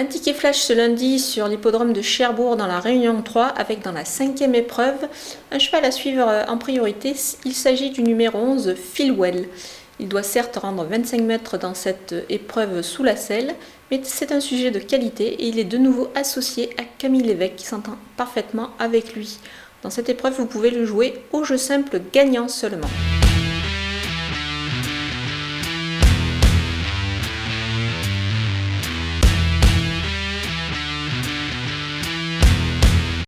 Un ticket flash ce lundi sur l'hippodrome de Cherbourg dans la Réunion 3 avec dans la cinquième épreuve un cheval à suivre euh, en priorité. Il s'agit du numéro 11 Philwell. Il doit certes rendre 25 mètres dans cette épreuve sous la selle, mais c'est un sujet de qualité et il est de nouveau associé à Camille Lévesque qui s'entend parfaitement avec lui. Dans cette épreuve, vous pouvez le jouer au jeu simple gagnant seulement.